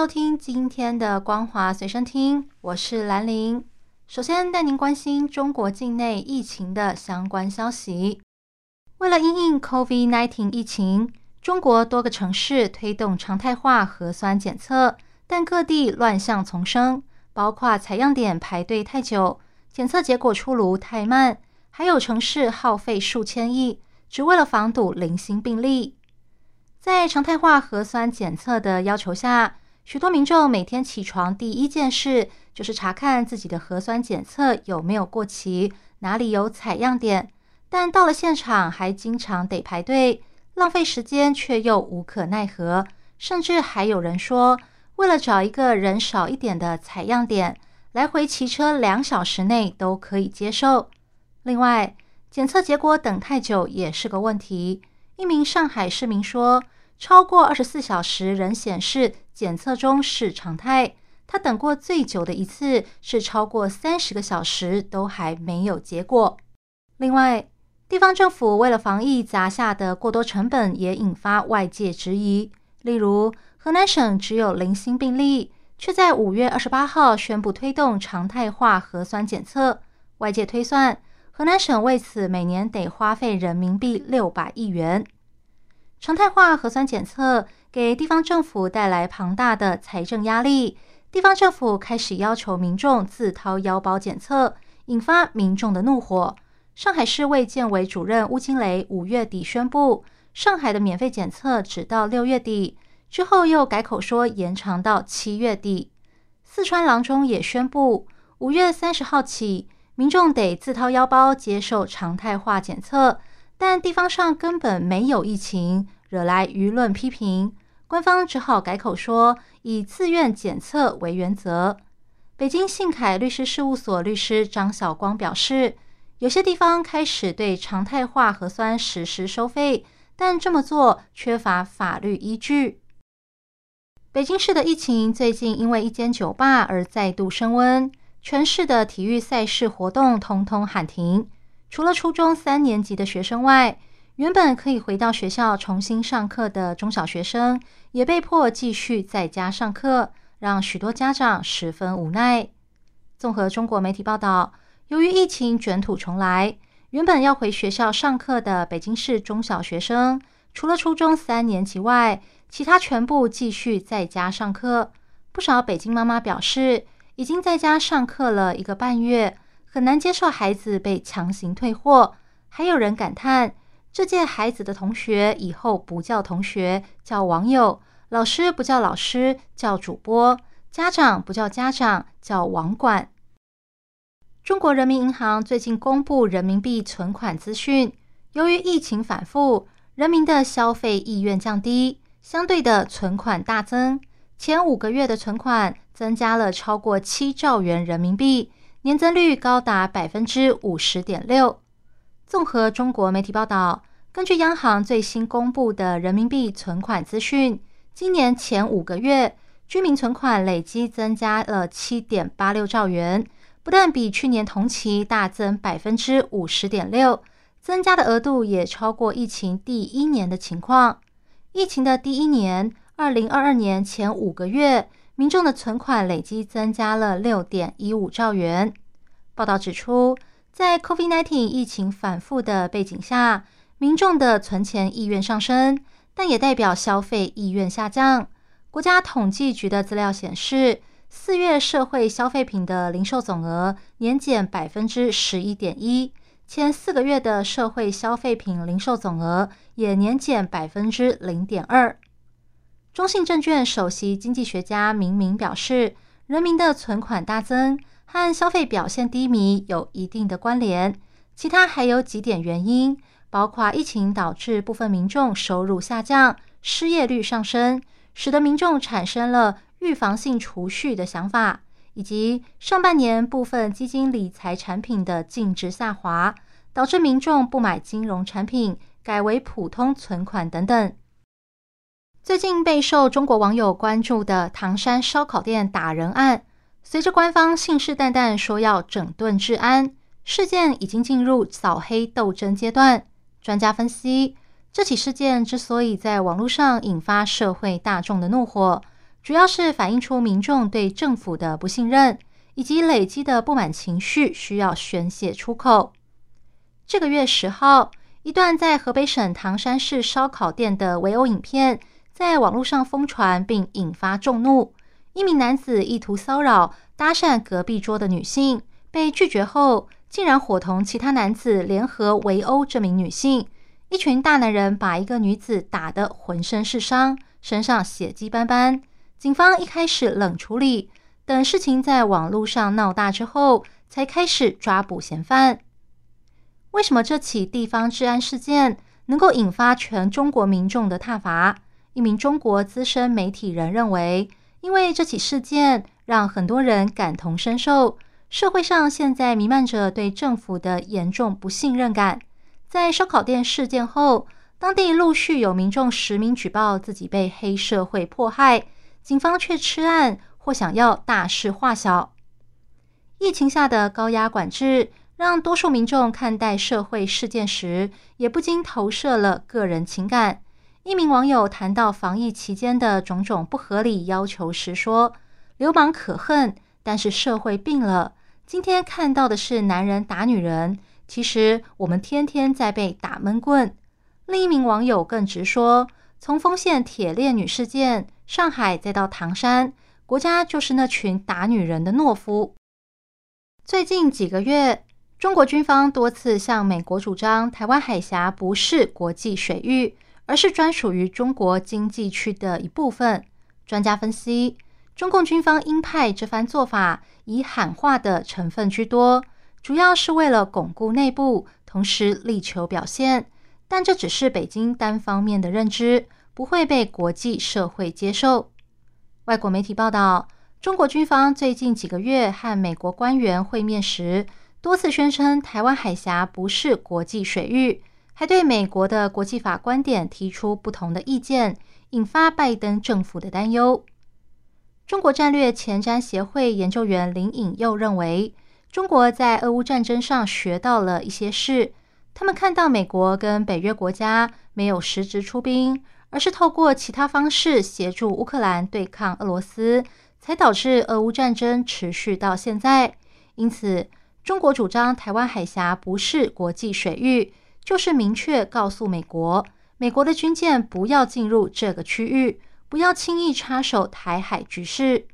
收听今天的《光华随身听》，我是兰玲。首先带您关心中国境内疫情的相关消息。为了因应 COVID-19 疫情，中国多个城市推动常态化核酸检测，但各地乱象丛生，包括采样点排队太久、检测结果出炉太慢，还有城市耗费数千亿，只为了防堵零星病例。在常态化核酸检测的要求下，许多民众每天起床第一件事就是查看自己的核酸检测有没有过期，哪里有采样点。但到了现场，还经常得排队，浪费时间，却又无可奈何。甚至还有人说，为了找一个人少一点的采样点，来回骑车两小时内都可以接受。另外，检测结果等太久也是个问题。一名上海市民说，超过二十四小时仍显示检测中是常态。他等过最久的一次是超过三十个小时，都还没有结果。另外，地方政府为了防疫砸下的过多成本，也引发外界质疑。例如，河南省只有零星病例，却在五月二十八号宣布推动常态化核酸检测。外界推算，河南省为此每年得花费人民币六百亿元。常态化核酸检测给地方政府带来庞大的财政压力，地方政府开始要求民众自掏腰包检测，引发民众的怒火。上海市卫健委主任邬金雷五月底宣布，上海的免费检测只到六月底，之后又改口说延长到七月底。四川阆中也宣布，五月三十号起，民众得自掏腰包接受常态化检测，但地方上根本没有疫情，惹来舆论批评，官方只好改口说以自愿检测为原则。北京信凯律师事务所律师张晓光表示。有些地方开始对常态化核酸实施收费，但这么做缺乏法律依据。北京市的疫情最近因为一间酒吧而再度升温，全市的体育赛事活动通通喊停。除了初中三年级的学生外，原本可以回到学校重新上课的中小学生也被迫继续在家上课，让许多家长十分无奈。综合中国媒体报道。由于疫情卷土重来，原本要回学校上课的北京市中小学生，除了初中三年级外，其他全部继续在家上课。不少北京妈妈表示，已经在家上课了一个半月，很难接受孩子被强行退货。还有人感叹，这届孩子的同学以后不叫同学，叫网友；老师不叫老师，叫主播；家长不叫家长，叫网管。中国人民银行最近公布人民币存款资讯，由于疫情反复，人民的消费意愿降低，相对的存款大增。前五个月的存款增加了超过七兆元人民币，年增率高达百分之五十点六。综合中国媒体报道，根据央行最新公布的人民币存款资讯，今年前五个月居民存款累计增加了七点八六兆元。不但比去年同期大增百分之五十点六，增加的额度也超过疫情第一年的情况。疫情的第一年，二零二二年前五个月，民众的存款累计增加了六点一五兆元。报道指出，在 COVID-19 疫情反复的背景下，民众的存钱意愿上升，但也代表消费意愿下降。国家统计局的资料显示。四月社会消费品的零售总额年减百分之十一点一，前四个月的社会消费品零售总额也年减百分之零点二。中信证券首席经济学家明明表示，人民的存款大增和消费表现低迷有一定的关联，其他还有几点原因，包括疫情导致部分民众收入下降，失业率上升，使得民众产生了。预防性储蓄的想法，以及上半年部分基金理财产品的净值下滑，导致民众不买金融产品，改为普通存款等等。最近备受中国网友关注的唐山烧烤店打人案，随着官方信誓旦旦说要整顿治安，事件已经进入扫黑斗争阶段。专家分析，这起事件之所以在网络上引发社会大众的怒火，主要是反映出民众对政府的不信任，以及累积的不满情绪需要宣泄出口。这个月十号，一段在河北省唐山市烧烤店的围殴影片。在网络上疯传，并引发众怒。一名男子意图骚扰、搭讪隔壁桌的女性，被拒绝后，竟然伙同其他男子联合围殴这名女性。一群大男人把一个女子打得浑身是伤，身上血迹斑斑。警方一开始冷处理，等事情在网络上闹大之后，才开始抓捕嫌犯。为什么这起地方治安事件能够引发全中国民众的挞伐？一名中国资深媒体人认为，因为这起事件让很多人感同身受，社会上现在弥漫着对政府的严重不信任感。在烧烤店事件后，当地陆续有民众实名举报自己被黑社会迫害，警方却吃案或想要大事化小。疫情下的高压管制，让多数民众看待社会事件时，也不禁投射了个人情感。一名网友谈到防疫期间的种种不合理要求时说：“流氓可恨，但是社会病了。今天看到的是男人打女人，其实我们天天在被打闷棍。”另一名网友更直说：“从丰县铁链女事件、上海再到唐山，国家就是那群打女人的懦夫。”最近几个月，中国军方多次向美国主张台湾海峡不是国际水域。而是专属于中国经济区的一部分。专家分析，中共军方鹰派这番做法以喊话的成分居多，主要是为了巩固内部，同时力求表现。但这只是北京单方面的认知，不会被国际社会接受。外国媒体报道，中国军方最近几个月和美国官员会面时，多次宣称台湾海峡不是国际水域。还对美国的国际法观点提出不同的意见，引发拜登政府的担忧。中国战略前瞻协会研究员林颖又认为，中国在俄乌战争上学到了一些事。他们看到美国跟北约国家没有实质出兵，而是透过其他方式协助乌克兰对抗俄罗斯，才导致俄乌战争持续到现在。因此，中国主张台湾海峡不是国际水域。就是明确告诉美国，美国的军舰不要进入这个区域，不要轻易插手台海局势。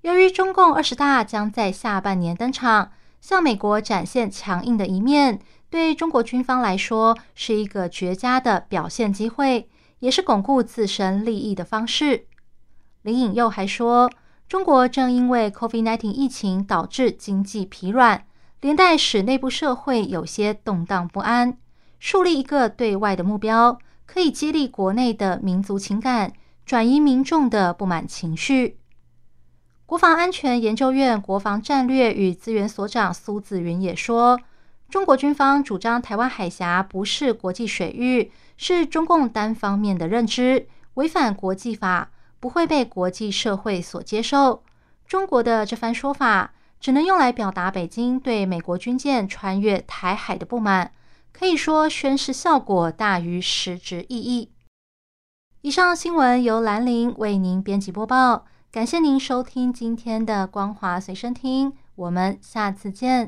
由于中共二十大将在下半年登场，向美国展现强硬的一面，对中国军方来说是一个绝佳的表现机会，也是巩固自身利益的方式。林颖佑还说，中国正因为 COVID-19 疫情导致经济疲软。连带使内部社会有些动荡不安，树立一个对外的目标，可以激励国内的民族情感，转移民众的不满情绪。国防安全研究院国防战略与资源所长苏子云也说，中国军方主张台湾海峡不是国际水域，是中共单方面的认知，违反国际法，不会被国际社会所接受。中国的这番说法。只能用来表达北京对美国军舰穿越台海的不满，可以说宣示效果大于实质意义。以上新闻由兰陵为您编辑播报，感谢您收听今天的光华随身听，我们下次见。